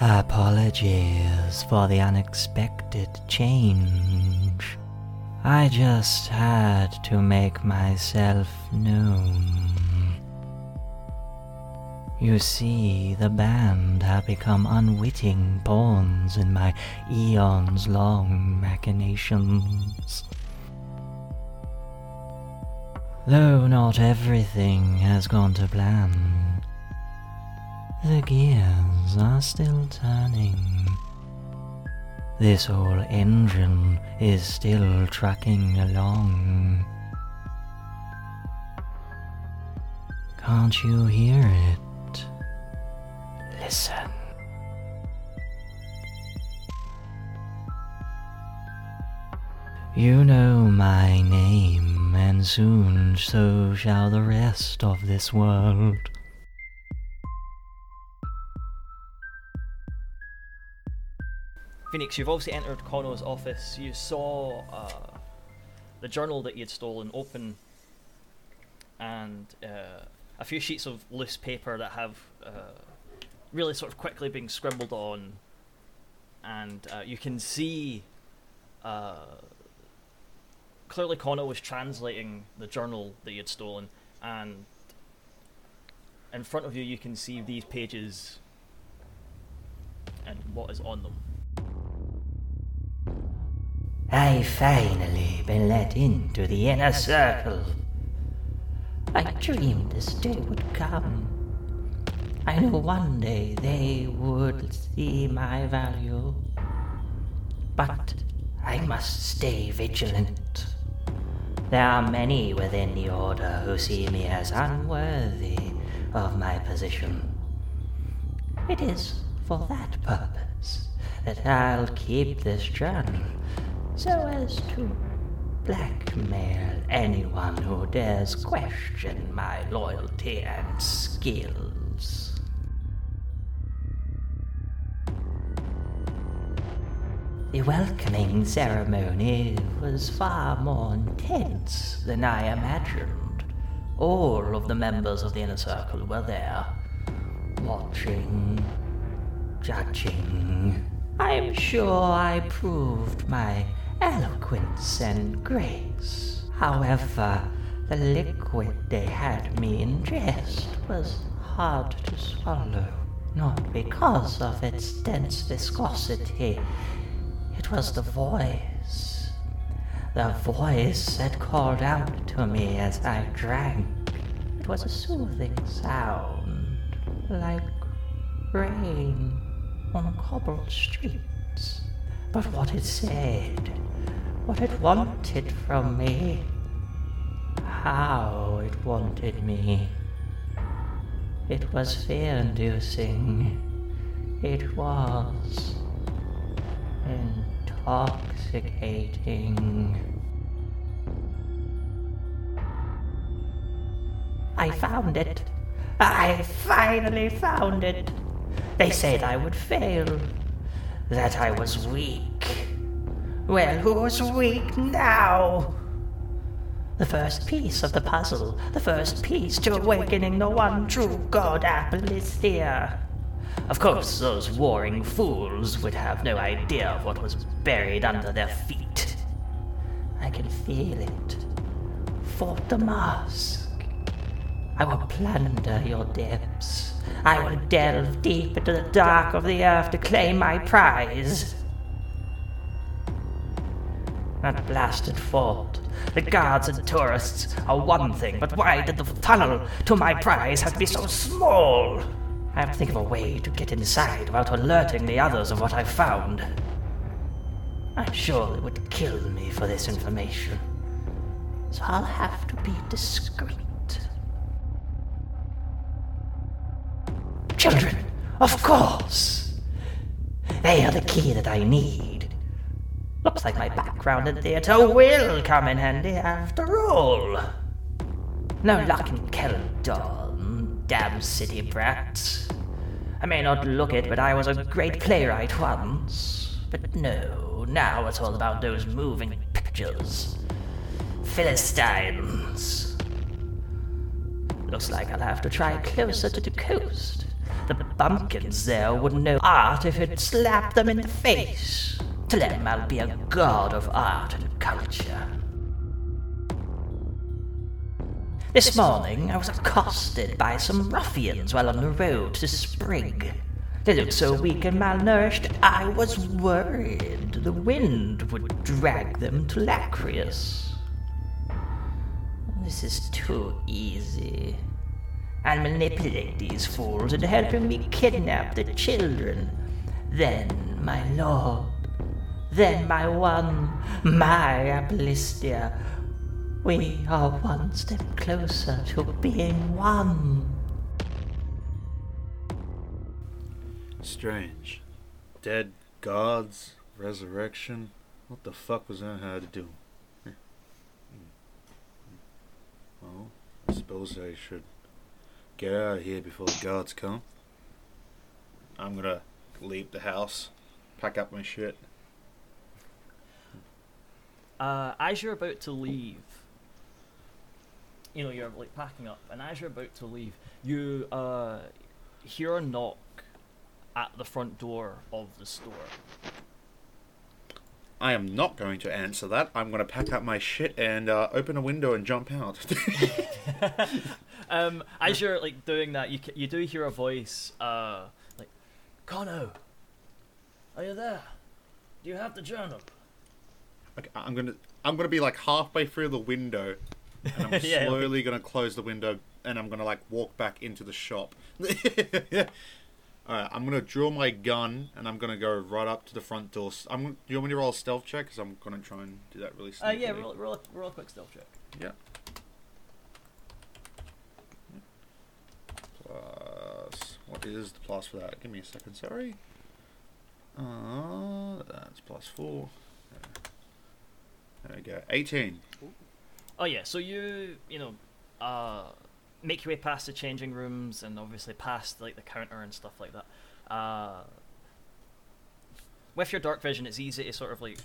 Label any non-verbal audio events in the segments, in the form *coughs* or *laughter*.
Apologies for the unexpected change. I just had to make myself known. You see, the band have become unwitting pawns in my eons long machinations. Though not everything has gone to plan, the gears are still turning. This whole engine is still trucking along. Can't you hear it? Listen. You know my name, and soon so shall the rest of this world. Phoenix, you've obviously entered Conno's office. You saw uh, the journal that he had stolen open, and uh, a few sheets of loose paper that have uh, really sort of quickly been scribbled on, and uh, you can see uh, clearly Conno was translating the journal that he had stolen, and in front of you, you can see these pages and what is on them. I finally been let into the inner circle. I dreamed this day would come. I knew one day they would see my value. But I must stay vigilant. There are many within the Order who see me as unworthy of my position. It is for that purpose that I'll keep this journal so as to blackmail anyone who dares question my loyalty and skills. The welcoming ceremony was far more intense than I imagined. All of the members of the inner circle were there, watching, judging. I'm sure I proved my eloquence and grace. However, the liquid they had me ingest was hard to swallow. Not because of its dense viscosity, it was the voice. The voice that called out to me as I drank. It was a soothing sound, like rain on cobbled streets. But what it said, what it wanted from me, how it wanted me, it was fear inducing. It was intoxicating. I found it. I finally found it. They said I would fail, that I was weak. Well, who's weak now? The first piece of the puzzle, the first piece to awakening the one true god apple is here. Of course, those warring fools would have no idea of what was buried under their feet. I can feel it. Fort the mask. I will plunder your depths. I will delve deep into the dark of the earth to claim my prize. That blasted fort. The guards and tourists are one thing, but why did the tunnel to my prize have to be so small? I have to think of a way to get inside without alerting the others of what I've found. I'm sure they would kill me for this information. So I'll have to be discreet. Children, of course! They are the key that I need. Looks like my background in theatre will come in handy after all. No luck in Keldon, damn city brat. I may not look it, but I was a great playwright once. But no, now it's all about those moving pictures. Philistines. Looks like I'll have to try closer to the coast. The bumpkins there wouldn't know art if it slapped them in the face. I'll be a god of art and culture. This morning, I was accosted by some ruffians while on the road to Sprig. They looked so weak and malnourished, I was worried the wind would drag them to Lacrius. This is too easy. I'll manipulate these fools into helping me kidnap the children. Then, my lord, then my one, my Aplistia, we are one step closer to being one. Strange. Dead gods, resurrection. What the fuck was that had to do? Well, I suppose I should get out of here before the gods come. I'm gonna leave the house, pack up my shit. Uh, as you're about to leave, you know, you're like packing up, and as you're about to leave, you uh, hear a knock at the front door of the store. I am not going to answer that. I'm gonna pack up my shit and uh, open a window and jump out. *laughs* um, as you're like doing that, you you do hear a voice, uh, like, Kono, are you there? Do you have the journal? Okay, I'm gonna I'm gonna be like halfway through the window, and I'm *laughs* Yeah. slowly gonna close the window, and I'm gonna like walk back into the shop. *laughs* All right, I'm gonna draw my gun, and I'm gonna go right up to the front door. I'm. Do you want me to roll a stealth check? Because I'm gonna try and do that really. Uh, yeah, roll, roll, roll a quick stealth check. Yeah. Plus, what is the plus for that? Give me a second, sorry. Uh, that's plus four. There we go. 18. Oh yeah, so you you know, uh, make your way past the changing rooms and obviously past like the counter and stuff like that. Uh, with your dark vision, it's easy to sort of like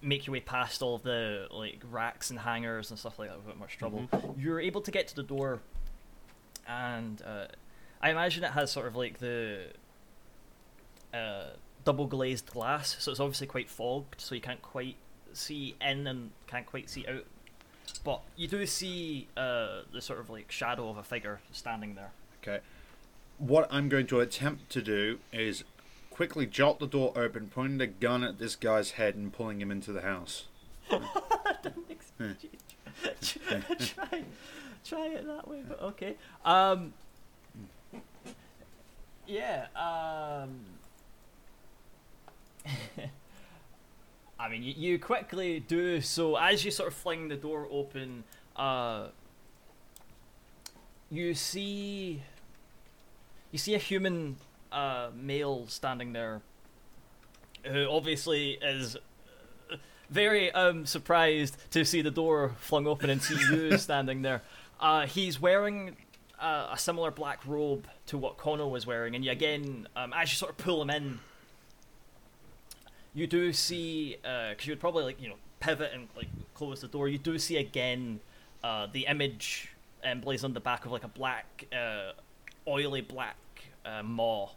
make your way past all of the like racks and hangers and stuff like that without much trouble. You're able to get to the door, and uh, I imagine it has sort of like the uh, double glazed glass, so it's obviously quite fogged, so you can't quite see in and can't quite see out. But you do see uh, the sort of like shadow of a figure standing there. Okay. What I'm going to attempt to do is quickly jolt the door open, pointing a gun at this guy's head and pulling him into the house. *laughs* Don't ex- try, try it that way, but okay. Um, yeah. Um, *laughs* I mean, you, you quickly do so as you sort of fling the door open. Uh, you see, you see a human uh, male standing there, who obviously is uh, very um, surprised to see the door flung open and see you *laughs* standing there. Uh, he's wearing uh, a similar black robe to what Kono was wearing, and you, again, um, as you sort of pull him in, you do see because you would probably like you know pivot and like close the door. You do see again uh, the image emblazoned on the back of like a black, uh, oily black uh, maw.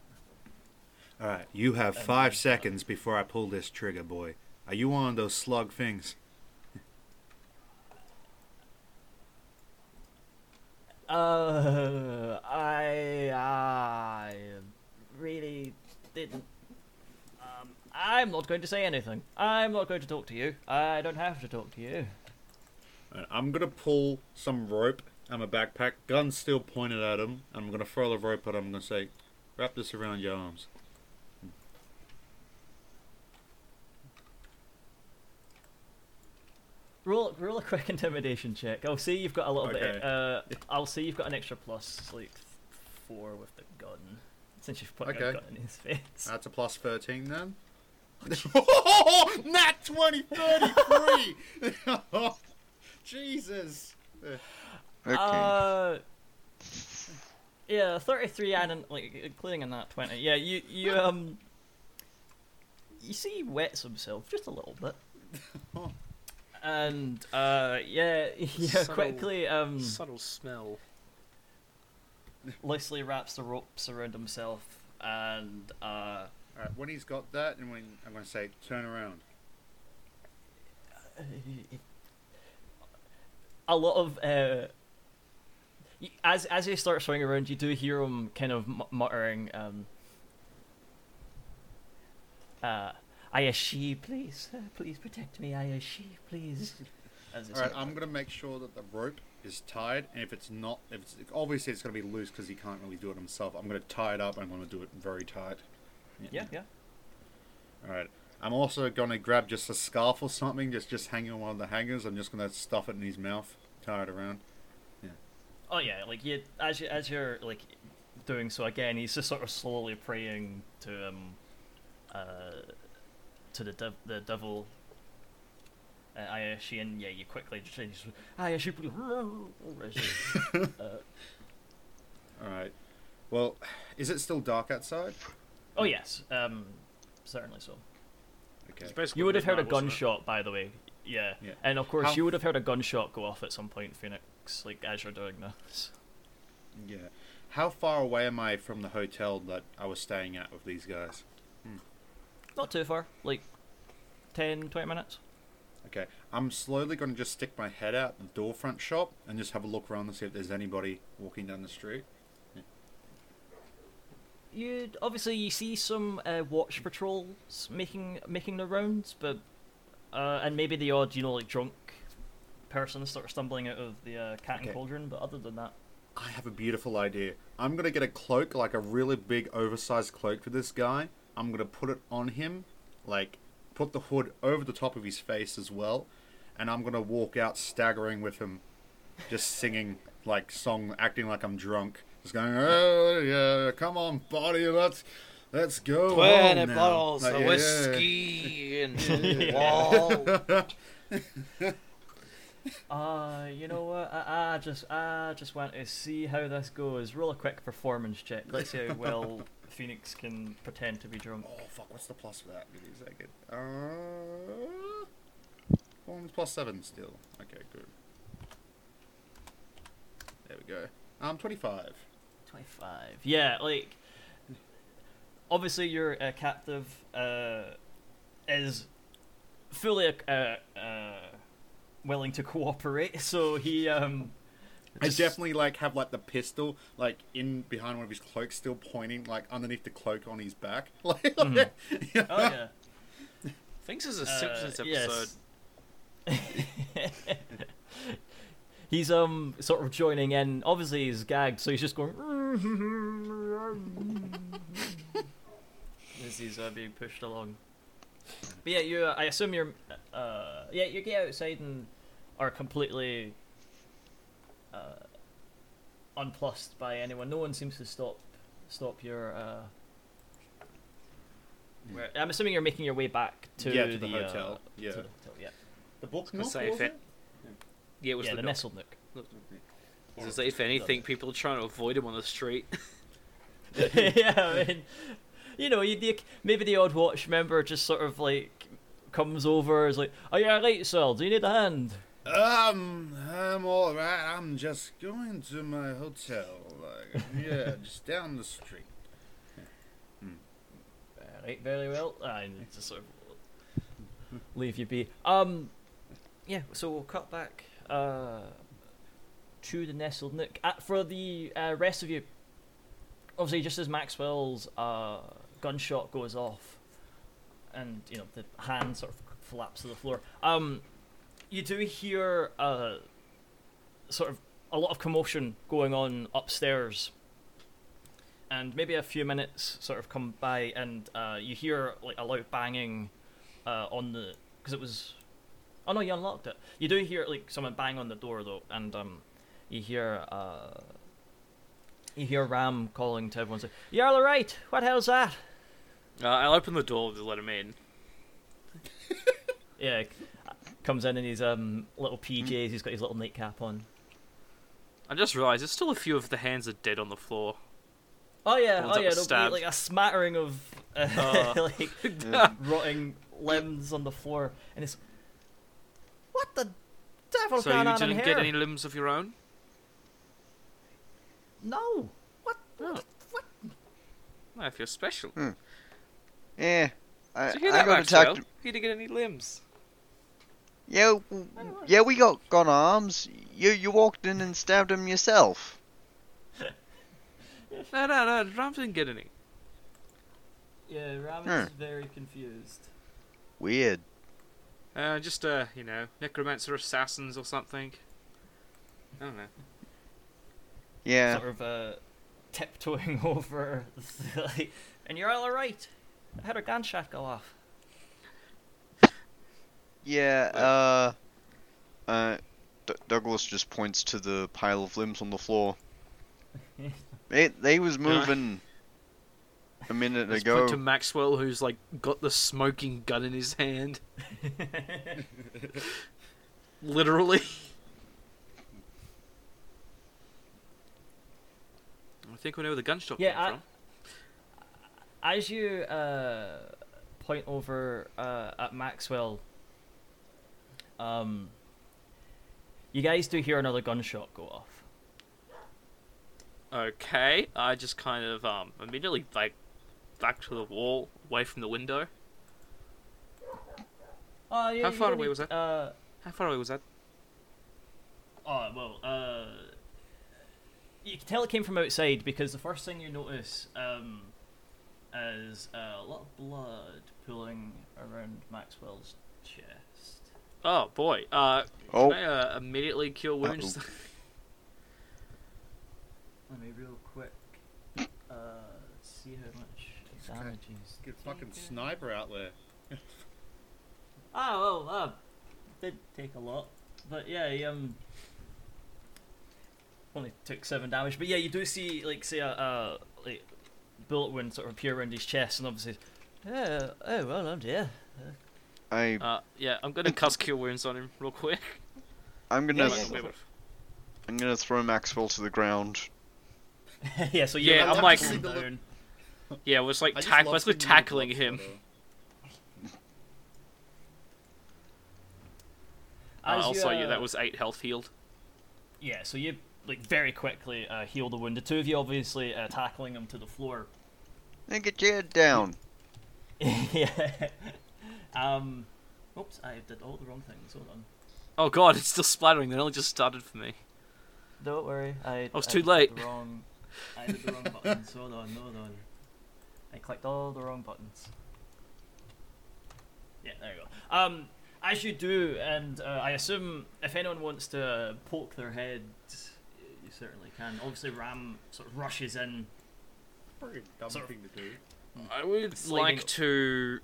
All right, you have five seconds before I pull this trigger, boy. Are you on those slug things? *laughs* Uh, I, I really didn't. I'm not going to say anything. I'm not going to talk to you. I don't have to talk to you. I'm gonna pull some rope out my backpack, gun still pointed at him. I'm gonna throw the rope at him. I'm gonna say, "Wrap this around your arms." Roll, roll a quick *laughs* intimidation check. I'll see you've got a little bit. Okay. Uh, I'll say you've got an extra plus, like four with the gun, since you've put a gun in his face. That's a plus thirteen then. *laughs* Nat 20, 33! *laughs* Jesus! Okay. Uh, yeah, thirty-three and like including in that twenty. Yeah, you you um, you see he wets himself just a little bit, *laughs* and uh, yeah, yeah, Subtle- quickly um, Subtle smell. loosely wraps the ropes around himself, and uh, Alright, when he's got that, and when I'm going to say, turn around. a lot of uh, as as he starts swinging around, you do hear him kind of muttering, um, uh, "Ayashi, please, please protect me, Ayashi, please." *laughs* As it's Alright, I'm going to make sure that the rope is tied, and if it's not, if it's obviously it's going to be loose because he can't really do it himself. I'm going to tie it up, and I'm going to do it very tight. Yeah, yeah. Alright. I'm also going to grab just a scarf or something, just just hanging on one of the hangers. I'm just going to stuff it in his mouth, tie it around. Yeah. Oh yeah, like you as you as you're like doing so again, he's just sort of slowly praying to um uh to the dev- the devil. Uh, Ayashi and yeah, you quickly just change. Ayashi, *laughs* uh, *laughs* Alright. Well, is it still dark outside? Oh yes, um, certainly so. Okay. You would have heard a midnight, wasn't it? gunshot, by the way. Yeah. Yeah. and of course How- you would have heard a gunshot go off at some point, Phoenix, like as you're doing this. Yeah. How far away am I from the hotel that I was staying at with these guys? Not too far, like 10, 20 minutes. Okay. I'm slowly going to just stick my head out the door front shop and just have a look around and see if there's anybody walking down the street. You obviously you see some uh, watch patrols making making the rounds, but uh, and maybe the odd you know like drunk person sort of stumbling out of the uh, cat Okay. and cauldron. But other than that, I have a beautiful idea. I'm going to get a cloak, like a really big oversized cloak for this guy. I'm going to put it on him, like put the hood over the top of his face as well, and I'm going to walk out staggering with him, just singing like song, acting like I'm drunk. Just going, oh yeah, come on, buddy, let's let's go. Twenty home now." bottles Like, of yeah. whiskey and *laughs* Yeah. wall. *laughs* uh, you know what? I, I just I just want to see how this goes. Roll a quick performance check. Let's see how well *laughs* Phoenix can pretend to be drunk. Oh fuck! What's the plus for that? Give me a second. Uh, performance plus seven still. Okay, good. There we go. Um, twenty-five. 25. Yeah, like obviously your uh, captive uh, is fully uh, uh, willing to *laughs* cooperate, so he um I just- definitely like have like the pistol like in behind one of his cloaks, still pointing like underneath the cloak on his back. *laughs* Like, Mhm. Oh yeah. Thinks it's a Uh, Simpsons episode. yes. *laughs* he's um sort of joining in. Obviously he's gagged, so he's just going *laughs* as he's uh, being pushed along. But yeah, you. Uh, I assume you're. Uh, yeah, you get outside and are completely uh, unplussed by anyone. No one seems to stop stop your. Uh, where, I'm assuming you're making your way back to, Yeah, to the uh, hotel. Yeah. to the hotel, yeah. the book gonna nook, say if was it- Yeah, it was yeah, the, the nook. nestled nook. I was gonna if anything, people are trying to avoid him on the street. *laughs* *laughs* yeah, I mean, you know, you, you maybe the odd watch member just sort of like comes over, is like, "Are you alright, sir. Do you need a hand?" Um, I'm all right. I'm just going to my hotel. Like, yeah, *laughs* just down the street. Right, very well. I need to sort of leave you be. Um, yeah. So we'll cut back uh to the nestled nook. Uh, for the uh, rest of you, obviously, just as Maxwell's uh gunshot goes off, and you know the hand sort of flaps to the floor. Um, you do hear uh sort of a lot of commotion going on upstairs and maybe a few minutes sort of come by and uh, you hear like a loud banging uh, on the because it was oh no you unlocked it you do hear like someone bang on the door though and um, you hear uh, you hear Ram calling to everyone saying you're all right what hell's that Uh, I'll open the door to let him in. yeah comes in in his um, little PJs he's got his little nightcap on I just realised there's still a few of the hands are dead on the floor. oh yeah oh yeah there'll be like a smattering of uh, Uh. *laughs* *laughs* like *laughs* rotting limbs on the floor, and it's what the devil so going you on in didn't here? get any limbs of your own? No, what, no, what? I feel special. Yeah. I, Did you hear I that, got Maxwell? attacked. He didn't get any limbs. Yeah, w- yeah, we got got arms. You you walked in and stabbed him yourself. *laughs* No, no, no. Ram didn't get any. Yeah, Ram is very confused. Weird. Uh, just uh, you know, necromancer assassins or something. I don't know. Yeah. Sort of uh, tiptoeing *laughs* over, like, and you're all alright. I had a gunshot go off. Yeah, uh, uh, D- Douglas just points to the pile of limbs on the floor. *laughs* they they was moving a minute Let's ago. put to Maxwell, who's like got the smoking gun in his hand. *laughs* Literally. Think we know where the gunshot Yeah, came I- from. As you uh, point over uh, at Maxwell, um, you guys do hear another gunshot go off. Okay, I just kind of um immediately like back to the wall, away from the window. Oh, yeah, How far away was that? Uh, How far away was that? oh well, uh, you can tell it came from outside because the first thing you notice um, is uh, a lot of blood pooling around Maxwell's chest. Oh boy. Uh, oh, can I uh, immediately cure wounds? *laughs* Let me real quick uh, see how much damage he's Get fucking taken. sniper out there. *laughs* Oh well, uh, did take a lot, but yeah, he um only took seven damage. But yeah, you do see like say a uh, like bullet wound sort of appear around his chest, and obviously, yeah, oh well, oh dear. I uh, yeah, I'm gonna cast cure wounds on him real quick. *laughs* I'm gonna Yeah, th- yeah, Wait, I'm gonna throw Maxwell to the ground. *laughs* yeah, so you're Yeah, I'm like like- down. Yeah, it was like I just tack- love basically seeing the tackling blood him. splatter. Uh, As also, you, yeah, uh, that was eight health healed. Yeah, so you like very quickly uh, heal the wound. The two of you obviously uh, tackling him to the floor. Then get your head down. *laughs* yeah. Um. Oops, I did all the wrong things. Hold on. Oh god, it's still splattering. That only just started for me. Don't worry, I. I was I too did late. Wrong. I did the wrong *laughs* buttons. Hold on, hold on. I clicked all the wrong buttons. Yeah, there you go. Um, as you do, and uh, I assume if anyone wants to poke their head, you certainly can. Obviously, Ram sort of rushes in. Pretty dumb Sort of- thing to do. I would Sliding- like to.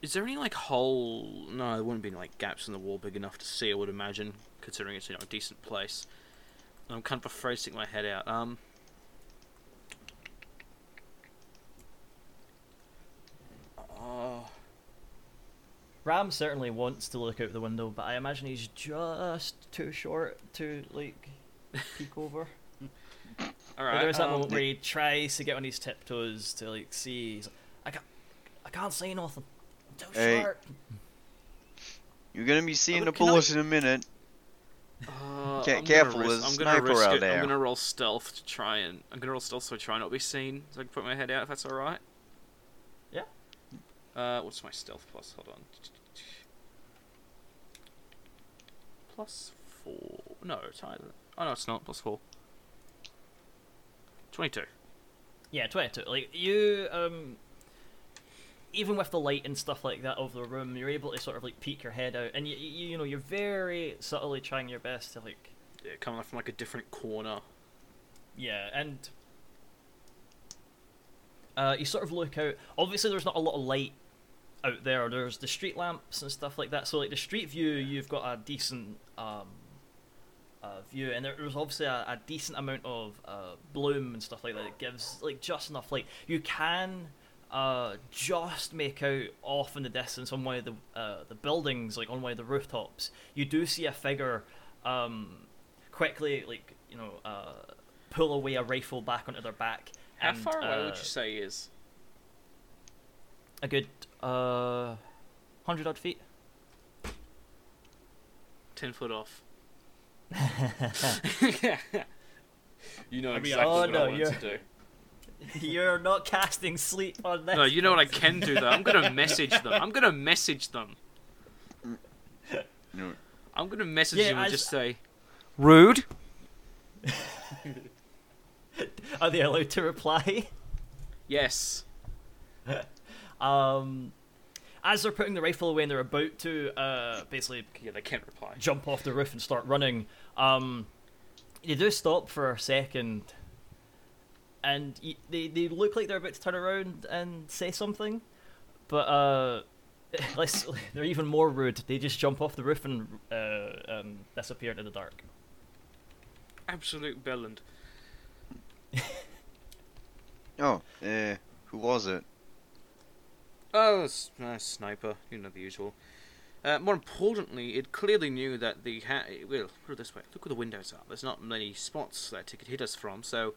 Is there any like hole? No, there wouldn't be any, like gaps in the wall big enough to see. I would imagine, considering it's you know a decent place. I'm kind of afraid to stick my head out. Um. Oh, Ram certainly wants to look out the window, but I imagine he's just too short to like peek over. *laughs* all Like, right. there's that um, moment where he tries to get on his tiptoes to like see. He's like, I can't, I can't see nothing. I'm too Hey. short. You're gonna be seeing the a can I- in a minute. Uh, Ca- I'm careful, gonna there's risk, a I'm gonna sniper risk out it. there. I'm gonna roll stealth to try and I'm gonna roll stealth so I try not to be seen. So I can put my head out if that's all right. Yeah. Uh, what's my stealth plus? Hold on. Plus four. No, it's either. Oh no, it's not. Plus four. Twenty-two. Yeah, twenty-two. Like you, um, even with the light and stuff like that of the room, you're able to sort of like peek your head out, and you, you, you know, you're very subtly trying your best to like, Yeah, coming from like a different corner. yeah, and. Uh, you sort of look out. Obviously, there's not a lot of light out there. There's the street lamps and stuff like that. So, like the street view, you've got a decent um, uh, view, and there, there's obviously a, a decent amount of uh, bloom and stuff like that. It gives like just enough light. You can uh, just make out off in the distance on one of the uh, the buildings, like on one of the rooftops. You do see a figure um, quickly, like you know, uh, pull away a rifle back onto their back. How and, far away uh, would you say is? A good uh, hundred odd feet. Ten foot off. You know I mean, exactly Oh, what no, I want you're- to do. *laughs* You're not casting sleep on this. No, you know what I can do though. I'm gonna message them. I'm gonna message them. No. I'm gonna message Yeah, them and just say, "Rude." *laughs* Are they allowed to reply? Yes. *laughs* Um, as they're putting the rifle away and they're about to uh, basically Yeah, they can't reply. jump off the roof and start running, um, they do stop for a second, and y- they they look like they're about to turn around and say something, but uh, *laughs* let's *laughs* they're even more rude. They just jump off the roof and uh, um, disappear into the dark. Absolute bellend. *laughs* Oh, uh, who was it? Oh, s- uh, sniper. You know the usual. Uh, more importantly, it clearly knew that the ha- well, put it this way: look where the windows are. There's not many spots that it could hit us from, so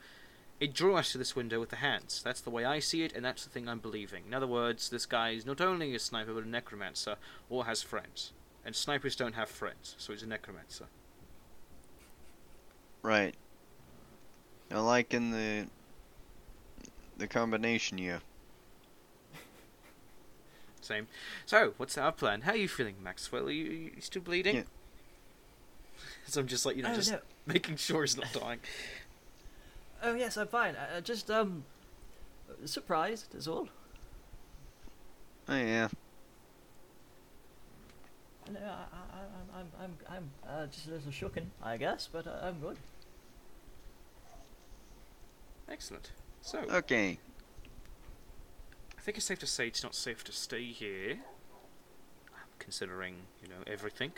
it drew us to this window with the hands. That's the way I see it, and that's the thing I'm believing. In other words, this guy is not only a sniper but a necromancer, or has friends. And snipers don't have friends, so he's a necromancer. Right. I like in the the combination here. Same. So, what's our plan? How are you feeling, Maxwell? Are you, you still bleeding? Yeah. *laughs* so I'm just like you know, Oh, just no. *laughs* making sure he's not dying. Oh yes, I'm fine. I, I just um surprised is all. Oh yeah. No, I, I, I'm, I'm, I'm, I'm uh, just a little shooken, I guess, but uh, I'm good. Excellent. So, Okay. I think it's safe to say it's not safe to stay here, considering you know everything.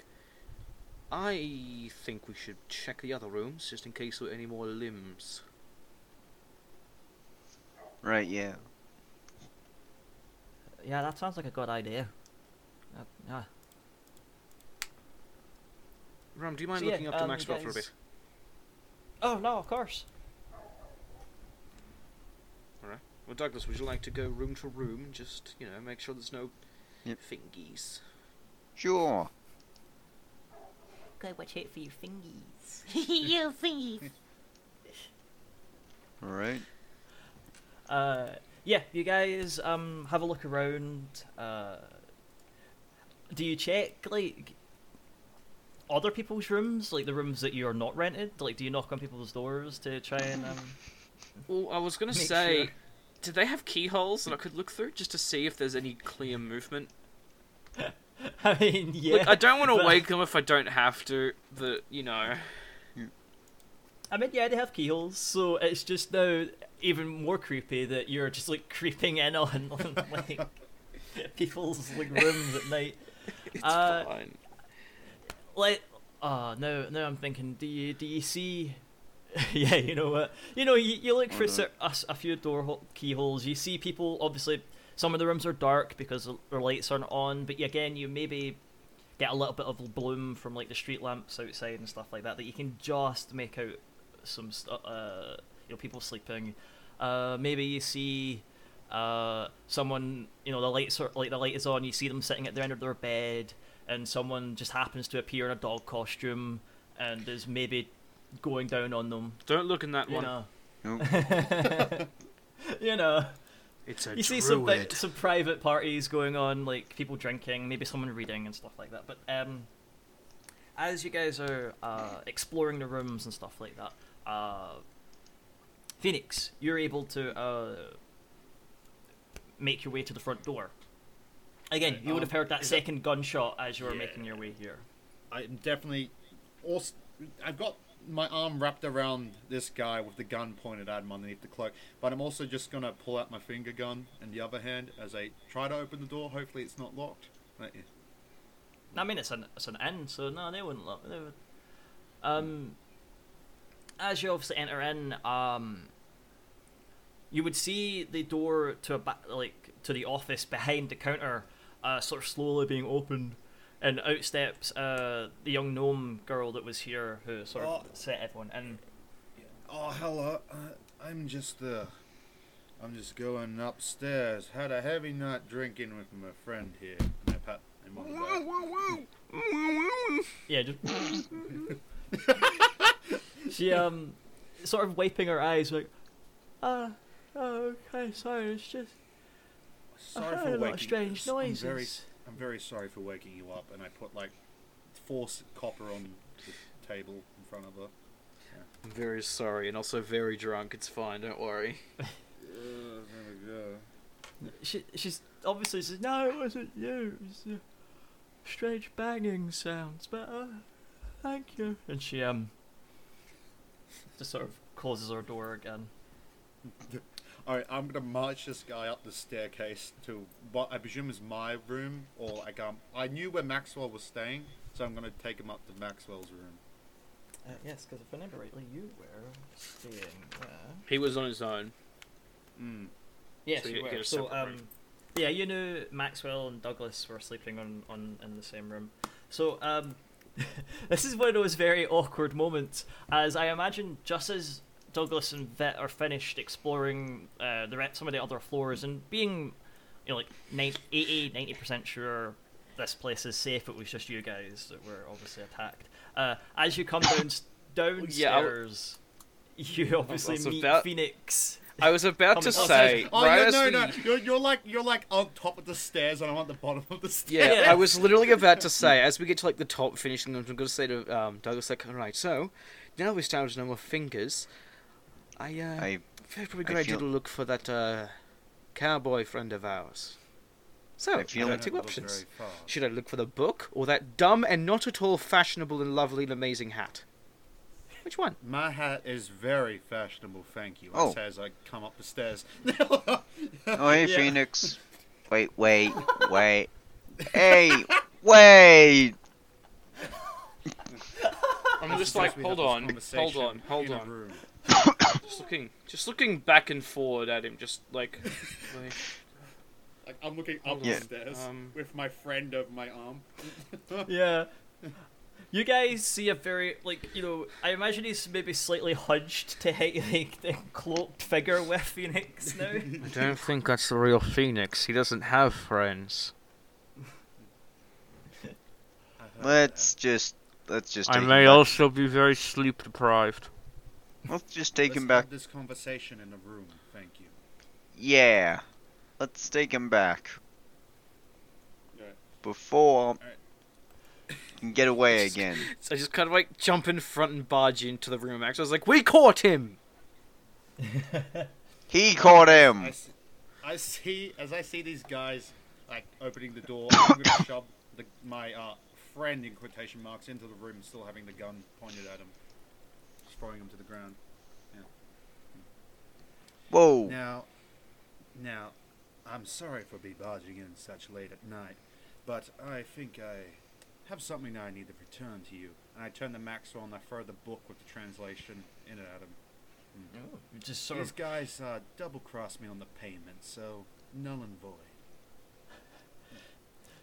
I think we should check the other rooms just in case there are any more limbs. Right. Yeah. Yeah, that sounds like a good idea. Uh, yeah. Ram, do you mind So, yeah, looking after um, you Maxwell for a bit? Oh no, of course. Well, Douglas, would you like to go room to room and just you know make sure there's no Yep. fingies? Sure. Go watch out for your fingies. *laughs* you thingy. *laughs* All right. Uh, yeah, you guys um have a look around. Uh, do you check like other people's rooms, like the rooms that you are not rented? Like, do you knock on people's doors to try and um? Well, I was gonna say, sure. Did they have keyholes that I could look through just to see if there's any clear movement? *laughs* I mean, yeah. Look, I don't want to but- wake them if I don't have to. But you know, I mean, yeah, they have keyholes, so it's just now even more creepy that you're just like creeping in on, *laughs* like *laughs* people's like rooms at night. it's Uh, fine. Like, oh no, now I'm thinking, do you do you see? *laughs* yeah, you know what? You know, you, you look for cer- a, a few door ho- keyholes. You see people. Obviously, some of the rooms are dark because their lights aren't on. But again, you maybe get a little bit of bloom from like the street lamps outside and stuff like that. That you can just make out some st- uh, you know people sleeping. Uh, maybe you see uh, someone you know the lights are like the light is on. You see them sitting at the end of their bed, and someone just happens to appear in a dog costume and is maybe going down on them. Don't look in that You one. know, Nope. *laughs* you know. It's a You see some like, some private parties going on, like people drinking, maybe someone reading and stuff like that. But um, as you guys are uh, exploring the rooms and stuff like that, uh, Phoenix, you're able to uh, make your way to the front door. Again, you would have Um, heard that is that- second gunshot as you were Yeah. making your way here. I'm definitely. Also, I've got my arm wrapped around this guy with the gun pointed at him underneath the cloak, but I'm also just gonna pull out my finger gun in the other hand as I try to open the door. Hopefully, it's not locked. I mean, it's an it's an inn, so no, they wouldn't lock. They would. Um, as you obviously enter in, um, you would see the door to a ba- like to the office *laughs* behind the counter, uh, sort of slowly being opened, and out steps uh the young gnome girl that was here who sort of Oh. set everyone in. Oh, hello. Uh, I'm just uh, I'm just going upstairs. Had a heavy night drinking with my friend here. And I pat him on the back. Yeah, just *laughs* she um, sort of wiping her eyes like, uh, Oh, okay, sorry, it's just Sorry I for heard a lot of strange I'm noises. Very, I'm very sorry for waking you up, and I put like four copper on the table in front of her. Yeah. I'm very sorry and also very drunk. It's fine. Don't worry. *laughs* Uh, there we go. She, she's obviously says, no, it wasn't you. It was the strange banging sounds, but uh, thank you. And she um just sort of closes her door again. *laughs* All right, I'm gonna march this guy up the staircase to what I presume is my room, or like um, I knew where Maxwell was staying, so I'm gonna take him up to Maxwell's room. Uh, yes, because if I remember rightly, you were staying there. He was on his own. Mm. Yes, So you you were. So um, room. yeah, you knew Maxwell and Douglas were sleeping on, on in the same room. So um, *laughs* this is one of those very awkward moments, as I imagine just as Douglas and Vet are finished exploring uh, the re- some of the other floors and being, you know, like 90, 80, 90 percent sure this place is safe. It was just you guys that were obviously attacked. Uh, as you come down Yeah, downstairs, you obviously meet about- Phoenix. I was about to say, Oh right yeah, as no, we, no, you're, you're like you're like on top of the stairs, and I'm at the bottom of the stairs. Yeah, Yeah. I was literally *laughs* about to say, as we get to like the top finishing, I'm going to say to um, Douglas, like, all right, so now we start to know more fingers. I uh, I feel probably a I good idea feel- to look for that uh, cowboy friend of ours. So, I I feel- feel Don't two options. Should I look for the book or that dumb and not at all fashionable and lovely and amazing hat? Which one? My hat is very fashionable, thank you. Oh. I say as I come up the stairs. *laughs* *laughs* Oh, hey, Yeah. Phoenix. Wait, wait, *laughs* wait. Hey, wait. I'm just like, hold have this on, hold on, hold on. Room. *coughs* Just looking, just looking back and forward at him, just like, *laughs* wait. Like I'm looking Hold up on. the stairs Um, with my friend over my arm. *laughs* Yeah. You guys see a very like you know I imagine he's maybe slightly hunched to hit *laughs* like the cloaked figure with Phoenix now. I don't think that's the real Phoenix. He doesn't have friends. Let's just let's just I may back. also be very sleep deprived. Let's just take Let's him back. Have this conversation in the room, thank you. Yeah. Let's take him back Alright. before Alright. he can get away *laughs* again. So I just kind of like jump in front and barge into the room. Actually, I was like, "We caught him!" *laughs* He caught I him. see, I see as I see these guys like opening the door. *coughs* I'm gonna shove the, my uh, friend in quotation marks into the room, still having the gun pointed at him, just throwing him to the ground. Whoa. Now, now, I'm sorry for be barging in such late at night, but I think I have something that I need to return to you. And I turn the Maxwell and I throw the book with the translation in it at him. Oh, you just sort These of guys uh, double crossed me on the payment, so null and void.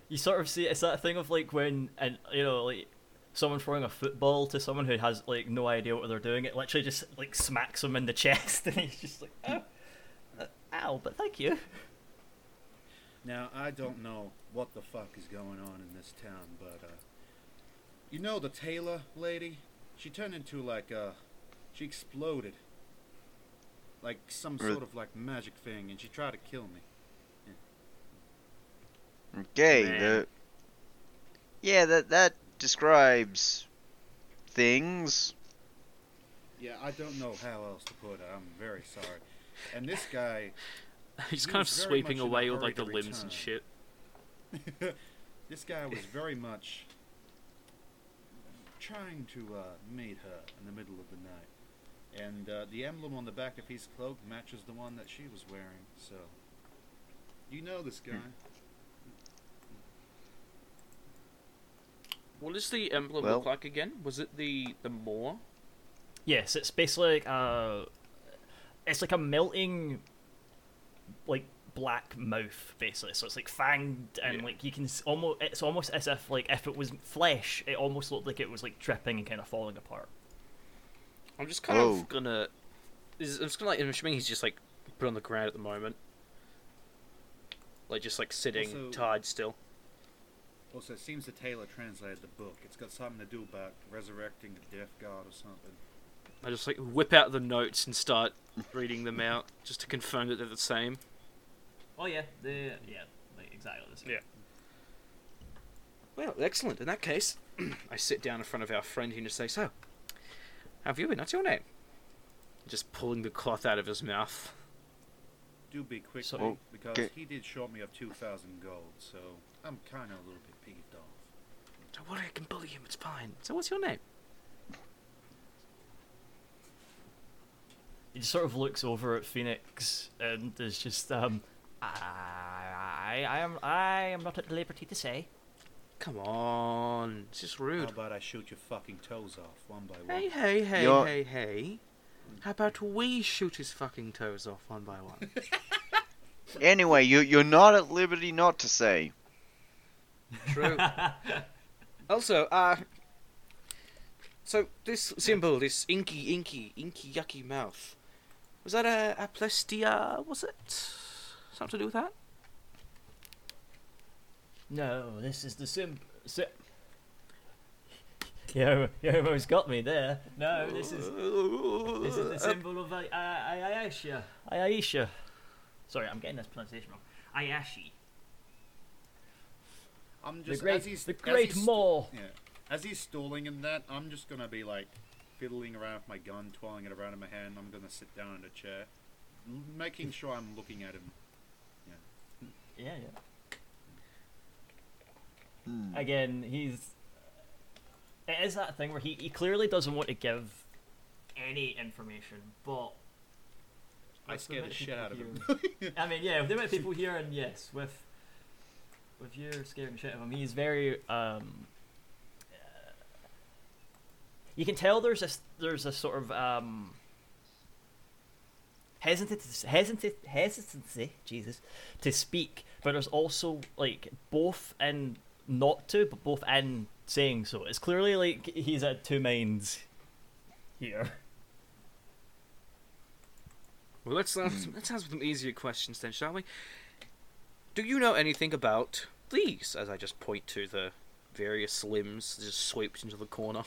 you sort of see it's that thing of like when and you know like someone throwing a football to someone who has like no idea what they're doing. It literally just like smacks him in the *laughs* chest, and he's just like, oh, uh, ow, but thank you. Now, I don't know what the fuck is going on in this town, but, uh, you know the Taylor lady? She turned into like, uh, she exploded. Like some sort of like magic thing, and she tried to kill me. Okay. Man. The yeah that that describes things. Yeah, I don't know how else to put it. I'm very sorry. And this guy, *laughs* He's He kind of sweeping much in a away with hurry like the to limbs and shit. *laughs* this guy was very much trying to uh, meet her in the middle of the night. And uh, the emblem on the back of his cloak matches the one that she was wearing, so. You know this guy. What does the emblem Well- look like again? Was it the the moor? Yes, it's basically like a, it's like a melting, like black mouth basically. So it's like fanged and Yeah. like you can almost. It's almost as if like if it was flesh, it almost looked like it was like dripping and kind of falling apart. I'm just kind Oh. of gonna. I'm just gonna like. I'm assuming he's just like put on the ground at the moment, like just like sitting Also- tied still. Also, it seems the Taylor translated the book. It's got something to do about resurrecting the death god or something. I just like whip out the notes and start reading them out just to confirm that they're the same. Oh yeah, the yeah, like exactly the same. Yeah. Well, excellent. In that case, *clears throat* I sit down in front of our friend here and say, "So, how have you been? What's your name?" Just pulling the cloth out of his mouth. Do be quick, So- because Okay. he did short me of 2,000 gold, so I'm kind of a little bit peeved off. Don't worry, I can bully him. It's fine. So, what's your name? He just sort of looks over at Phoenix and is just um. I, I am I am not at liberty to say. Come on, it's just rude. How about I shoot your fucking toes off one by one? Hey, hey, hey, You're- hey, hey. How about we shoot his fucking toes off one by one? Anyway, you you're not at liberty not to say. True. *laughs* also, uh, so this symbol, this inky, inky, inky, yucky mouth, was that a aplestia? Was it something to do with that? No, this is the sim. Si- you, almost got me there. No, this is this is the symbol of Ayesha. Ayesha. Sorry, I'm getting this pronunciation wrong. Ayashi. I'm The just great, as he's the as great he's- Maw. Yeah, as he's stalling in that, I'm just gonna be like fiddling around with my gun, twirling it around in my hand. I'm gonna sit down in a chair, l- making sure I'm looking at him. Yeah, yeah. Hmm. Again, he's. It is that thing where he, he clearly doesn't want to give any information, but. I with scare the amount shit out of him. I mean, yeah, with the amount of people here, and yes, with with you scaring the shit of him, he's very. um uh, You can tell there's a s- there's a sort of um hesitant hesitant hesitancy, Jesus, to speak, but there's also like both in not to, but both in saying so. It's clearly like he's at two minds here. Well, let's uh, let's have some easier questions then, shall we? Do you know anything about these? As I just point to the various limbs just swept into the corner.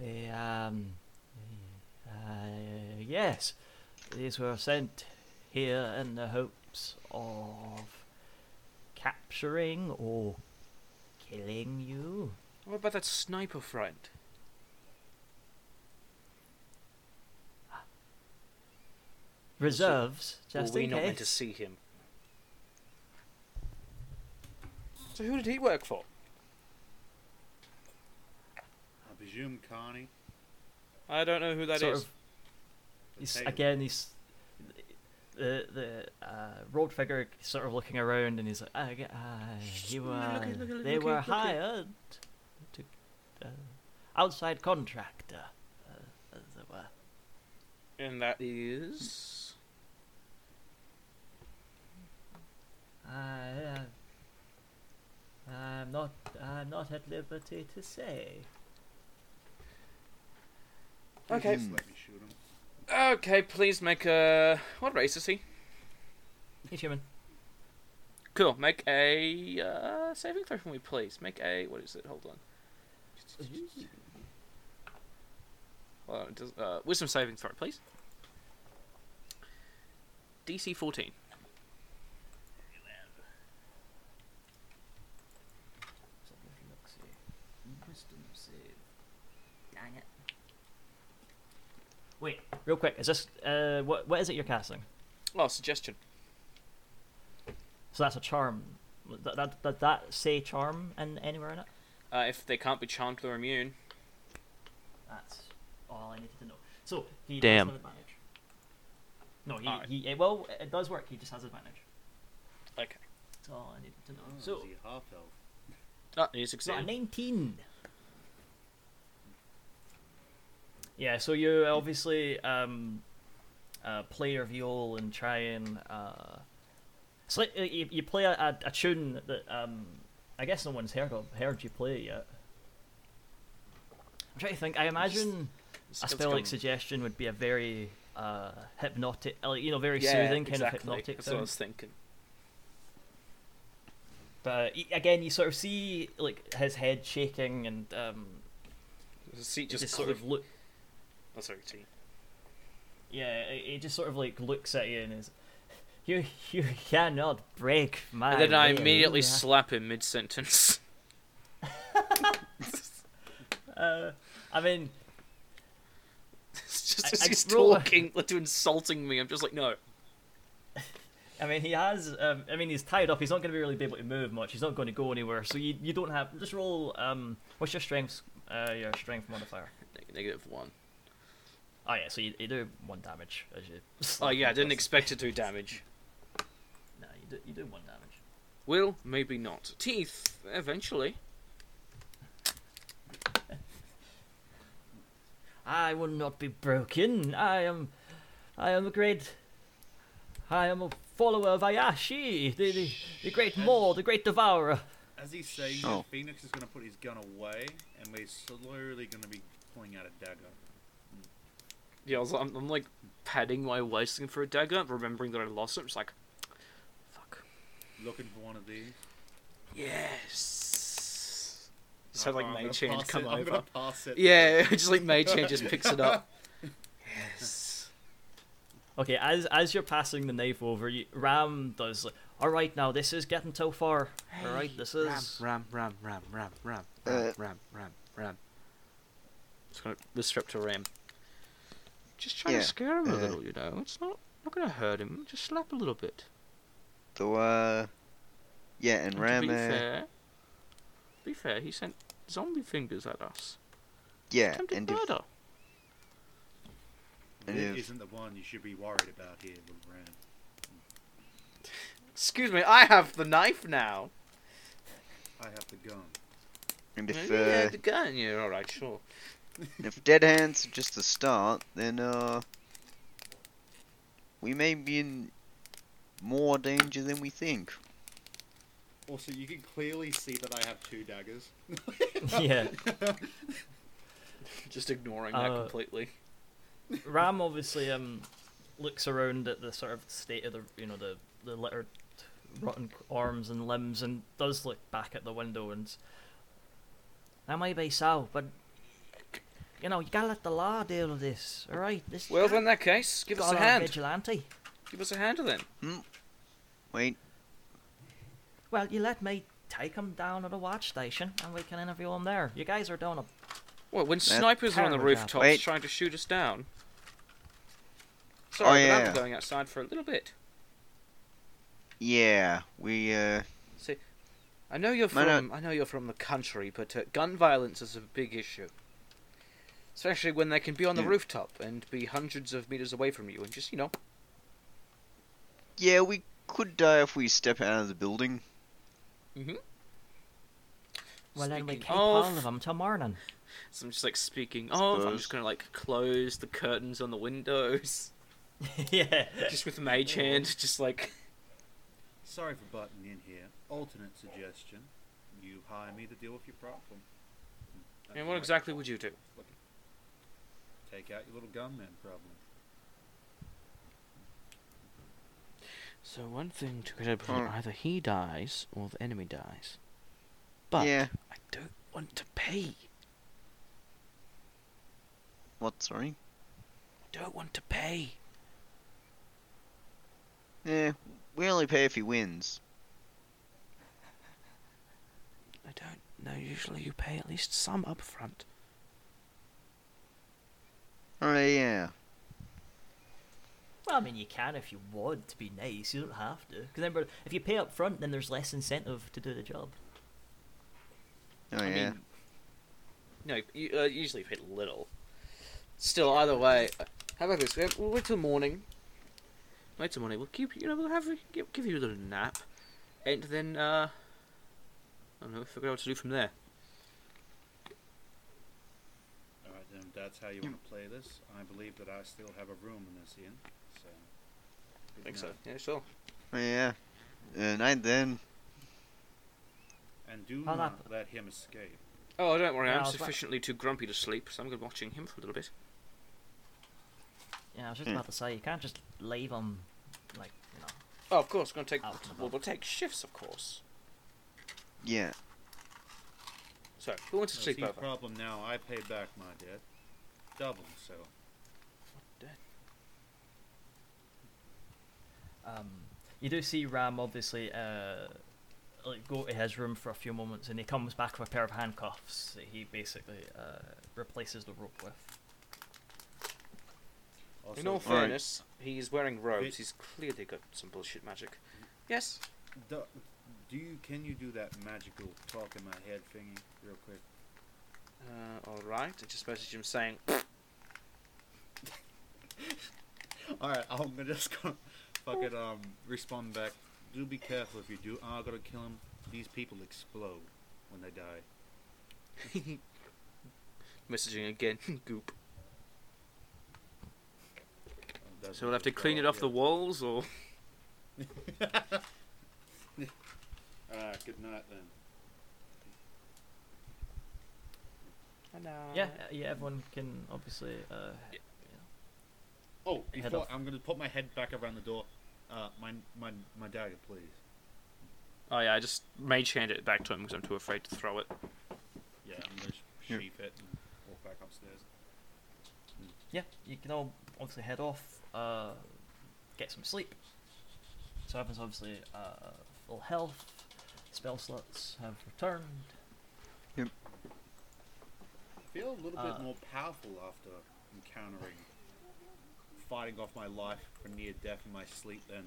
They, um, uh, yes, these were sent here in the hopes of capturing or killing you. What about that sniper friend? Reserves, Were just we in not meant to see him? So who did he work for? I presume Carney. I don't know who that is. Sort of- He's, again, he's the the uh, road figure sort of looking around, and he's like, uh, g- uh, you Look were, at- look they look were at- hired to uh, outside contractor, uh, as it were. And that is. I, uh, I'm not. I'm not at liberty to say. Okay. Just let me shoot him. Okay, please make a. What race is he? He's human. Cool. Make a uh, saving throw for me, please. Make a. What is it? Hold on. Well, it does, uh, wisdom saving throw, please. DC 14. Dang it. Wait, real quick. Is this uh, what? What is it you're casting? Oh, suggestion. So that's a charm. That that that, that say charm in anywhere in it? Uh, if they can't be charmed or immune. That's all I needed to know. So he Damn. does have advantage. No, he, Alright. he well it does work. He just has advantage. Okay. That's all I needed to know. Oh, so is he half elf? Oh, you got a nineteen. Yeah, so you obviously um, uh, play your viol and try and uh, it's like uh, you, you play a, a, a tune that um, I guess no one's heard of heard you play yet. I'm trying to think. I imagine a Skills spell like suggestion would be a very uh, hypnotic, uh, you know, very yeah, soothing kind exactly. of hypnotic That's what I was thinking. But again, you sort of see like his head shaking and um, The seat just, just sort of look. Oh, sorry, T. Yeah, he just sort of like looks at you and is. *laughs* You you cannot break my. And then I will." immediately slap him mid sentence. *laughs* Uh, I mean, *laughs* I- he's talking, like to insulting me. I'm just like, no. *laughs* I mean, he has. Um, I mean, he's tied up. He's not going to be really be able to move much. He's not going to go anywhere. So you you don't have. Just roll. Um, what's your strength? Uh, your strength modifier. Neg- Negative one. Oh yeah, so you, you do one damage as you. *laughs* Oh yeah, I didn't expect to do damage. no, you do you do one damage. Will, maybe not. Teeth, eventually. I will not be broken. I am, I am a great, I am a follower of Ayashi, the the, the great Maw, the great devourer. As he's saying, Oh. Phoenix is going to put his gun away, and we're slowly going to be pulling out a dagger. Yeah, I was, I'm, I'm like padding my waist looking for a dagger, remembering that I lost it. I'm just like, fuck. Looking for one of these. Yes. Just like Oh, I'm mage gonna hand pass come it- I'm over. pass it. Yeah, *laughs* just like mage hand just picks it up. *laughs* Yes. Okay, as as you're passing the knife over, you, Ram does. Like, All right, now this is getting too far. All right, this is. Ram, ram, ram, ram, ram, ram, Uh, ram, ram, ram. Just gonna disrupt to Ram. Just trying Yeah, to scare him a uh, little, you know. It's not not gonna hurt him. Just slap a little bit. So, uh, yeah, and And Ram, to be uh, fair, be fair, he sent zombie fingers at us. yeah, Attempted and if, murder. and if, isn't the one you should be worried about here, with Ram. Excuse me, I have the knife now. I have the gun. and if, yeah, uh, the gun. Yeah, all right, sure. if Dead Hands are just the start, then, uh, we may be in more danger than we think. Also, you can clearly see that I have two daggers. *laughs* yeah, *laughs* Just ignoring that Uh, completely. Ram obviously um looks around at the sort of state of the you know the the littered rotten arms and limbs and does look back at the window and that might be so, but you know you gotta let the law deal with this. All right, this Well, can't in that case, give us a hand. vigilante. Give us a hand then. Wait, Well, you let me take him down to the watch station and we can interview him there. You guys are doing a Well, when snipers are on the rooftops Wait. trying to shoot us down. Sorry, but yeah. I'm going outside for a little bit. yeah, we, uh, I know you're No, no. from I know you're from the country, but uh, gun violence is a big issue. Especially when they can be on the Yeah. rooftop and be hundreds of meters away from you and just, you know, yeah, we could die if we step out of the building. Mm-hmm. well. Then we Speaking keep of- all of them till morning. So I'm just like speaking of, I'm just gonna like close the curtains on the windows, *laughs* yeah. just with mage hand, just like *laughs* Sorry for butting in here. Alternate suggestion: you hire me to deal with your problem. That's And what right. exactly would you do? Take out your little gunman problem. So one thing to consider: Hmm. either he dies or the enemy dies. But yeah, I don't want to pay. what, sorry? I don't want to pay. Yeah, we only pay if he wins. I don't know. Usually you pay at least some up front. Alright, yeah. Well, I mean, you can if you want to be nice. You don't have to. Because remember, if you pay up front, then there's less incentive to do the job. Oh, I yeah. mean, no, you, uh, usually you pay little. Still, either way, uh, how about this? We'll wait till morning. Wait till morning. We'll keep, you know, we'll have give, give you a little nap, and then uh, I don't know, figure out what to do from there. All right, then. if That's how you want to play this. I believe that I still have a room in this inn. So. I good think so. Yeah, sure. Oh, yeah. And I then. And do not that- let him escape. Oh, don't worry. Yeah, I I'm was wa- sufficiently too grumpy to sleep, so I'm going to be watching him for a little bit. Yeah, I was just Hmm. about to say, you can't just leave him, like, you know. Oh, of course, going to take. Out and Well, we'll take shifts, of course. Yeah. So, who wants to No, sleep see, over? problem now. I pay back my debt. Double, so. Um, you do see Ram obviously uh, like go to his room for a few moments, and he comes back with a pair of handcuffs that he basically uh, replaces the rope with. Also, In all Alright. fairness, he's wearing robes. He's clearly got some bullshit magic. Yes. do, do you can you do that magical talk in my head thingy real quick? Uh, all right. I just messaged him saying, *laughs* All right, I'm just gonna fucking um respond back. Do be careful if you do. Oh, I gotta kill him. These people explode when they die. *laughs* messaging again. *laughs* Goop. So we'll have to clean it up off the walls, or *laughs* Alright, good night then. Yeah, uh, yeah. Everyone can obviously. Uh, Oh, before off. I'm gonna put my head back around the door. Uh, my my my dagger, please. Oh yeah, I just mage handed it back to him because I'm too afraid to throw it. Yeah, I'm gonna sh- Here. sheath it and walk back upstairs. yeah, you can all obviously head off, uh, get some sleep. So everyone's obviously uh, full health. Spell slots have returned. I feel a little Uh, bit more powerful after encountering, fighting off my life for near death in my sleep. Then,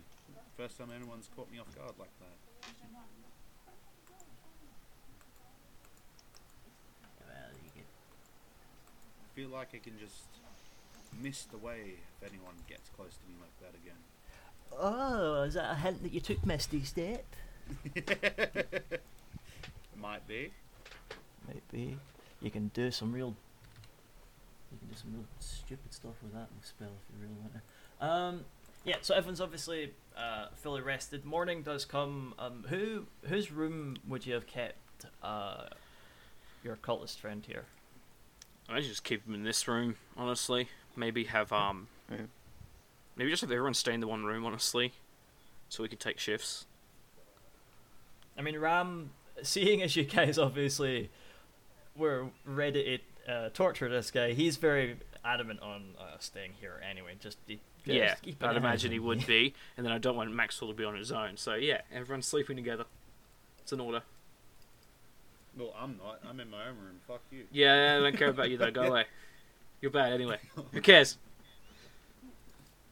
first time anyone's caught me off guard like that. Well, you get I feel like I can just miss the way if anyone gets close to me like that again. Oh, is that a hint that you took Misty Step? *laughs* Might be. Maybe you can do some real. You can do some real stupid stuff with that and spell if you really want to. Um, yeah. So everyone's obviously uh, fully rested. Morning does come. Um, who whose room would you have kept uh, your cultist friend here? I just keep him in this room, honestly. Maybe have um, Yeah. maybe just have everyone stay in the one room, honestly, so we can take shifts. I mean, Ram, seeing as you guys obviously were ready to uh, torture this guy, he's very adamant on uh, staying here anyway. Just, he- just yeah, keep I'd imagine he would *laughs* be, and then I don't want Maxwell to be on his own. So yeah, everyone's sleeping together. It's an order. Well, I'm not. I'm in my own room. Fuck you. Yeah, I don't care about you though. Go *laughs* away. You're bad anyway. *laughs* Who cares?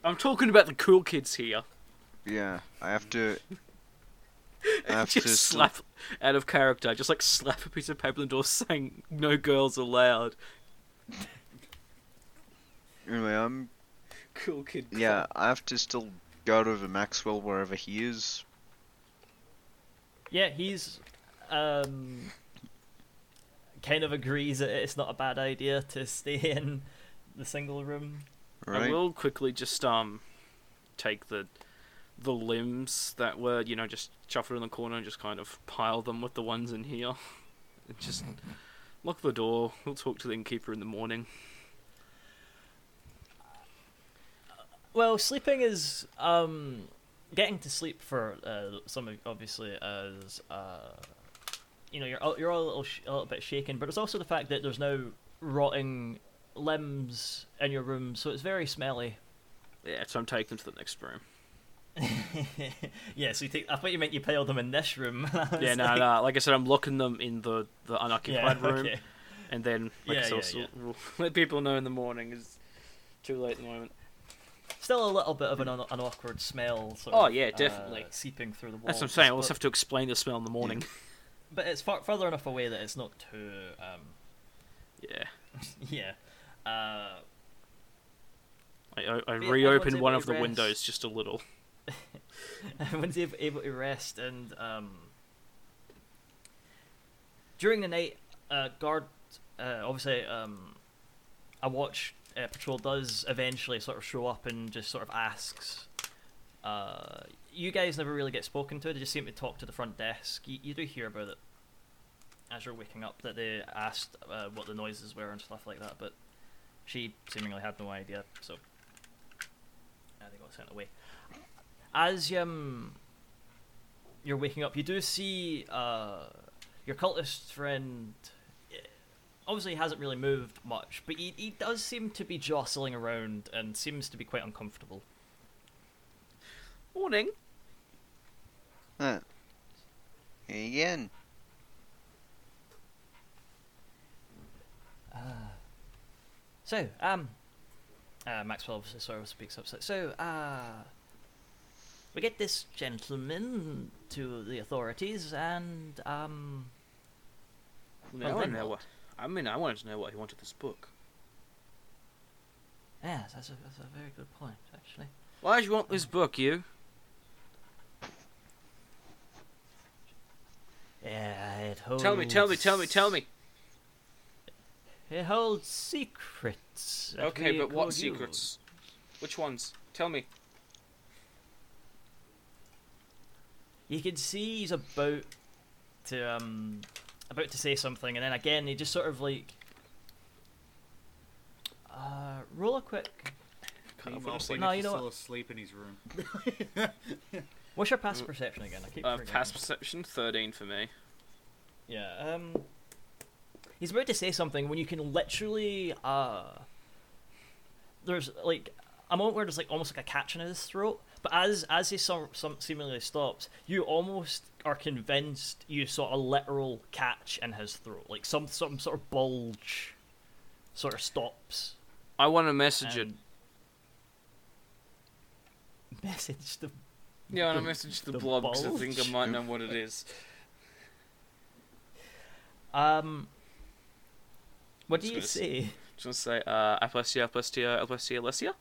I'm talking about the cool kids here. Yeah, I have to. *laughs* I just slap out of character. Just like slap a piece of paper on the door saying "No girls allowed." Anyway, I'm. Cool kid. Yeah, I have to still guard over Maxwell wherever he is. Yeah, he's um kind of agrees that it's not a bad idea to stay in the single room. I will quickly just um take the the limbs that were you know just shuffled in the corner and just kind of pile them with the ones in here. *laughs* Just lock the door. We'll talk to the innkeeper in the morning. Well, sleeping is um getting to sleep for uh, some obviously as uh you know you're all- you're all a little sh- a little bit shaken, but it's also the fact that there's now rotting limbs in your room, so it's very smelly. Yeah, so I'm taking them to the next room. *laughs* yeah, so you take. I thought you meant you piled them in this room. *laughs* Yeah, no, like- no. Like I said, I'm locking them in the the unoccupied yeah, room, okay. and then like I Yeah, said, yeah, *laughs* let people know in the morning. It's too late at the moment. Still a little bit of an, un- an awkward smell. Sort Oh, of, yeah, uh, definitely. seeping through the walls. That's what I'm saying. We'll just have to explain the smell in the morning. but it's far further enough away that it's not too. Um, Yeah. yeah. Uh, I, I, I reopened one of the windows just a little. *laughs* everyone's able, able to rest and um, during the night, uh, guard. Uh, obviously, um, a watch uh, patrol does eventually sort of show up and just sort of asks. Uh, you guys never really get spoken to. They just seem to talk to the front desk. You, you do hear about it as you're waking up that they asked uh, what the noises were and stuff like that, but she seemingly had no idea. So uh, they got sent away. As um, you're waking up, you do see uh, your cultist friend. obviously he hasn't really moved much, but he he does seem to be jostling around and seems to be quite uncomfortable. Morning. Huh. Again. So, um, uh, Maxwell sort of speaks up. So, so, uh, we get this gentleman to the authorities, and um, I, Well, want to know what? I mean, I wanted to know what he wanted this book. yes, that's a that's a very good point, actually. Why do you want this book, you? Yeah, it holds. Tell me, tell me, tell me, tell me. It holds secrets. Okay, but what secrets? Which ones? Tell me. use. You can see he's about to um about to say something, and then again he just sort of like uh roll a quick. Meanwhile, honestly. No, you is know still what? asleep in his room. *laughs* What's your passive perception again? I keep Uh, past perception, 13 for me. Yeah. Um. He's about to say something when you can literally uh. There's like a moment where there's like almost like a catch in his throat, but as as he some some seemingly stops, you almost are convinced you saw a literal catch in his throat, like some some sort of bulge, sort of stops. I want to message it. *laughs* Message the Yeah, I want to message the, the blob because I think I might know what it is. um. What do you gonna say? Just want to say, uh, Aplestia, Aplestia, Aplestia, Alessia?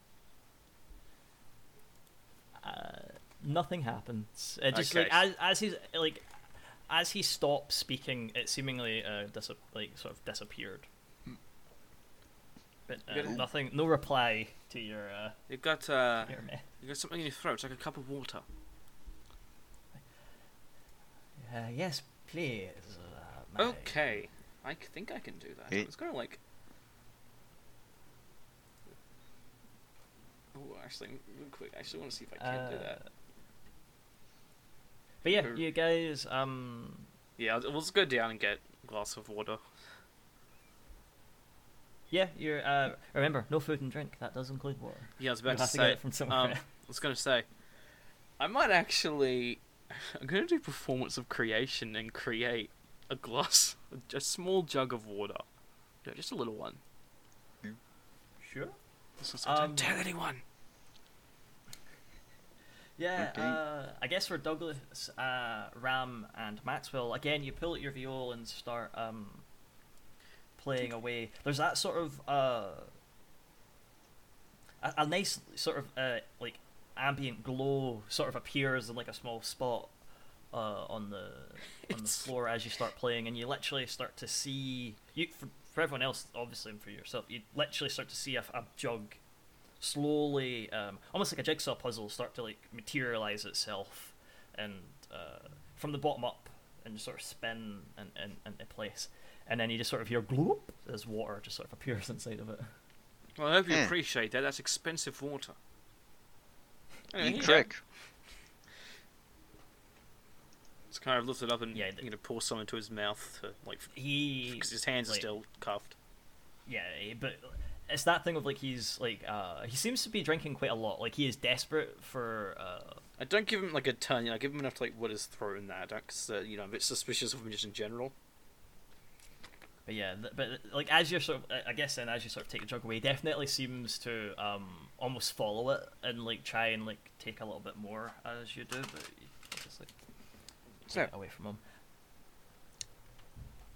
Uh, nothing happens. It just Okay. like as as he's like as he stops speaking, it seemingly uh, dis- like sort of disappeared. But uh, Good. nothing, no reply to your uh, You got, uh, your me- you got something in your throat, it's like a cup of water. uh, yes, please. Uh, my- Okay, I think I can do that. Hey. It's kind of like. Oh, actually, real quick, I actually want to see if I can do that. Uh, But yeah, Or- you guys. Um, Yeah, I'll- let's go down and get a glass of water. yeah, you're. Uh, remember, no food and drink. That does include water. Yeah, I was about have to to get say. it from somewhere. um, *laughs* I was going to say, I might actually. *laughs* I'm going to do performance of creation and create a glass, *laughs* a small jug of water. Yeah, just a little one. sure. So don't Um, tell anyone. Yeah, Okay. uh, I guess for Douglas, uh, Ram, and Maxwell, again, you pull out your viol and start um, playing away. There's that sort of uh, a, a nice sort of uh, like ambient glow sort of appears in like a small spot uh, on the on the *laughs* floor as you start playing, and you literally start to see you for, for everyone else, obviously, and for yourself, you literally start to see a, a jug slowly, um, almost like a jigsaw puzzle, start to like materialize itself, and uh, from the bottom up, and just sort of spin and in, in, into place, and then you just sort of hear gloop as water just sort of appears *laughs* inside of it. Well, I hope you Eh. appreciate that. That's expensive water. Anyway, You here you trick. Just kind of lift it up and Yeah, the- you know pour some into his mouth to like He because his hands are still cuffed. Yeah, but it's that thing of like he's like uh he seems to be drinking quite a lot. Like he is desperate for uh I don't give him like a ton. You know, I give him enough to like wet his throat and that. Because uh, you know I'm a bit suspicious of him just in general. but yeah, but like as you're sort of I- guess then as you sort of take the drug away, he definitely seems to um almost follow it and like try and like take a little bit more as you do, but like take So- it away from him.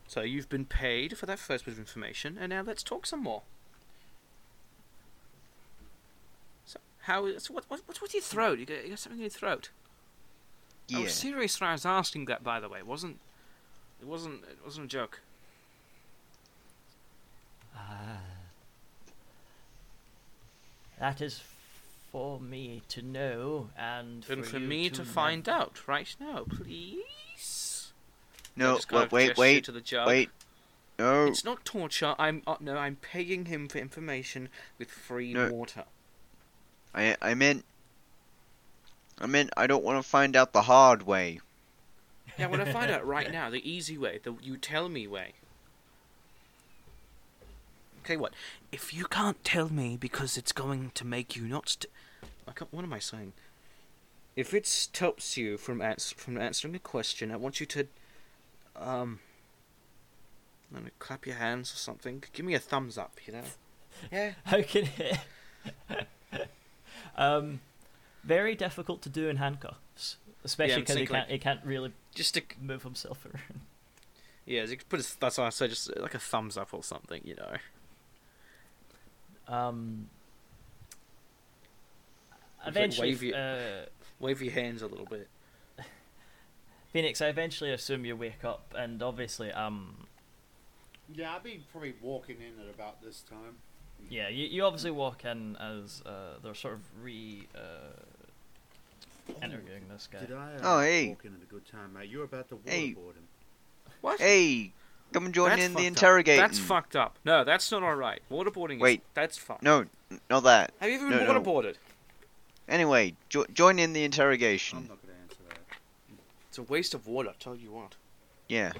So you've been paid for that first bit of information, and now let's talk some more. So how? So what? What? What's with your throat? You got, you got something in your throat? Yeah. I was serious when I was asking that. By the way, it wasn't. It wasn't. It wasn't a joke. Ah. That is for me to know and And for, for you me to to nev- find out right now, please. No, wait, wait, wait, To the jug. wait. No, It's not torture. I'm uh, no. I'm paying him for information with free No. water. I, I meant, I meant I don't want to find out the hard way. Yeah, I want to find *laughs* out right now the easy way, the you tell me way. Okay, what? If you can't tell me because it's going to make you not. St- I can't, what am I saying? If it stops you from ans- from answering a question, I want you to, um, I know, clap your hands or something. Give me a thumbs up, you know. Yeah. *laughs* How can it? *laughs* um, very difficult to do in handcuffs, especially because he can't like- he can't really Just to move himself around. yeah, you could put a, that's why I said just like a thumbs up or something, you know. Um, like eventually, wave your- uh, Wave your hands a little bit. *laughs* Phoenix. I eventually assume you wake up, and obviously, um, Yeah, I'll be probably walking in at about this time. yeah, you, you obviously walk in as uh, they're sort of re uh, interviewing this guy. Did I uh, Oh, hey. walk in at a good time, mate? You're about to Hey. waterboard him. What? Hey, come and join That's in the fucked up. That's fucked up. No, that's not alright. Waterboarding Wait. is that's fucked. No, not that. Have you ever been no. waterboarded? Anyway, jo- join in the interrogation. I'm not going to answer that. It's a waste of water, tell you what. Yeah,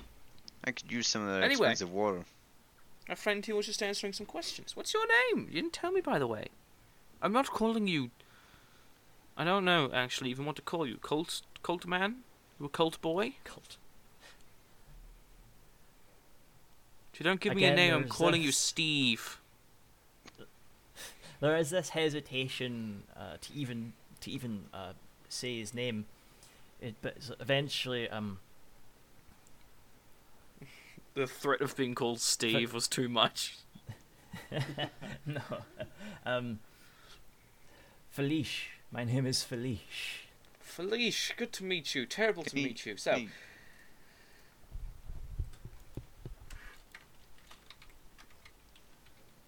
I could use some of that Anyway. expensive water. A friend here was just answering some questions. What's your name? You didn't tell me, by the way. I'm not calling you. I don't know, actually, even what to call you. Cult, cult man? You a cult boy? Cult. If you don't give me a name, I'm there's calling you Steve. *laughs* There is this hesitation uh, to even to even uh, say his name, it, but eventually, um, *laughs* The threat of being called Steve was too much. *laughs* no, um, Felice. My name is Felice. Felice, good to meet you. Terrible to meet you. So, hey,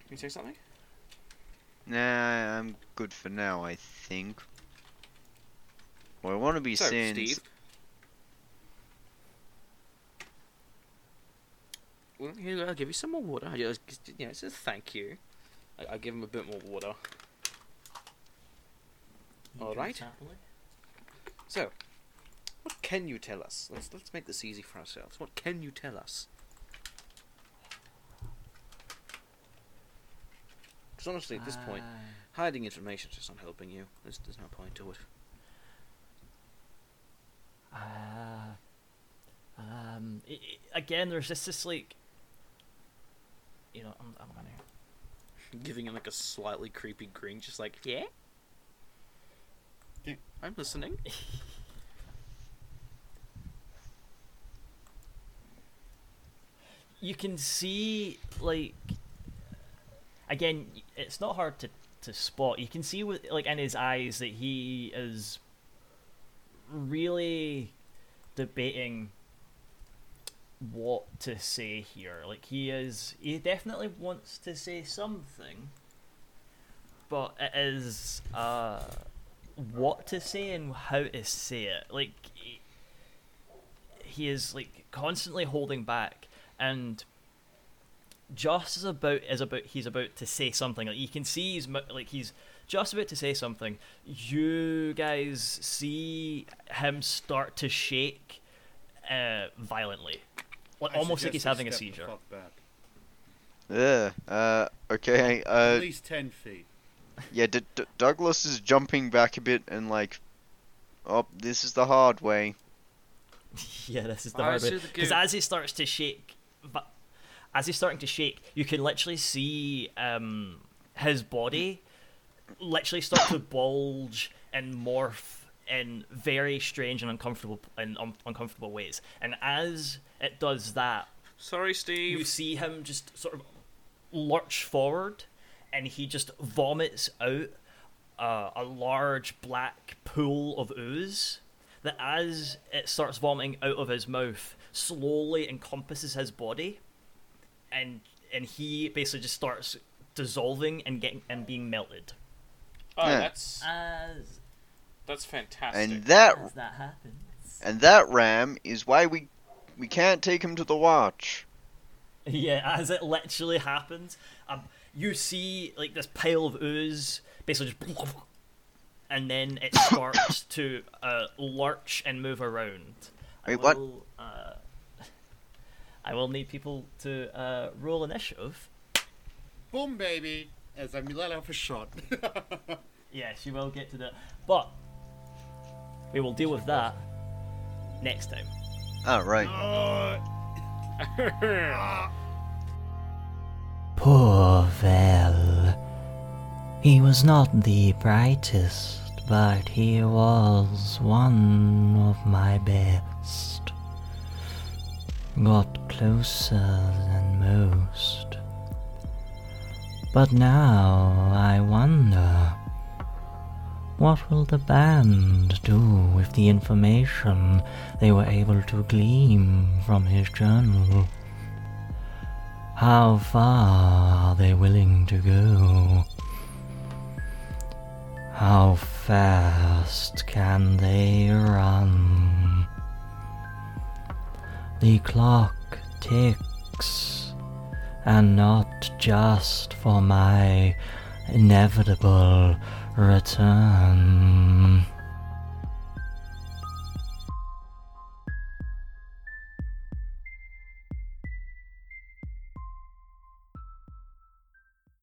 can you say something? Nah, I'm good for now, I think. What I want to be So, saying Steve. Well, here, I'll give you some more water. I just, you know, it's a thank you. I, I'll give him a bit more water. All right. So, what can you tell us? Let's let's make this easy for ourselves. What can you tell us? Because honestly, at this point, hiding information is just not helping you. There's, there's no point to it. Uh, um, i i again, there's just this like, you know, I'm, I'm gonna. *laughs* Giving him like a slightly creepy grin, just like, yeah? Yeah. I'm listening. *laughs* you can see like again it's not hard to to spot. You can see with like in his eyes that he is really debating what to say here. Like he is he definitely wants to say something but it is uh what to say and how to say it. Like he, he is like constantly holding back and just as about as about he's about to say something like you can see he's like he's just about to say something you guys see him start to shake uh violently like I almost like he's we having a step the seizure fuck back. yeah, uh, okay, uh, At least ten feet. yeah, D- D- Douglas is jumping back a bit and like, oh, this is the hard way. *laughs* yeah this is the I hard way because as he starts to shake but as he's starting to shake you can literally see um his body literally start to bulge and morph in very strange and uncomfortable and un- uncomfortable ways and as it does that Sorry, Steve. you see him just sort of lurch forward and he just vomits out uh, a large black pool of ooze that as it starts vomiting out of his mouth slowly encompasses his body and and he basically just starts dissolving and getting and being melted oh, Yeah. that's as that's fantastic. And that as that happens and that ram is why we we can't take him to the watch. *laughs* Yeah, as it literally happens, um, you see like this pile of ooze basically just, *laughs* and then it *coughs* starts to uh, lurch and move around. I Wait, what? Uh, I will need people to uh, roll initiative. boom, baby, as I'm let off a shot. Yes, you will get to that. But we will deal with that next time. Alright. *laughs* Poor Vel. He was not the brightest, but he was one of my best. Got closer than most. But now I wonder what will the band do with the information they were able to glean from his journal? How far are they willing to go? How fast can they run? The clock ticks, and not just for my inevitable return.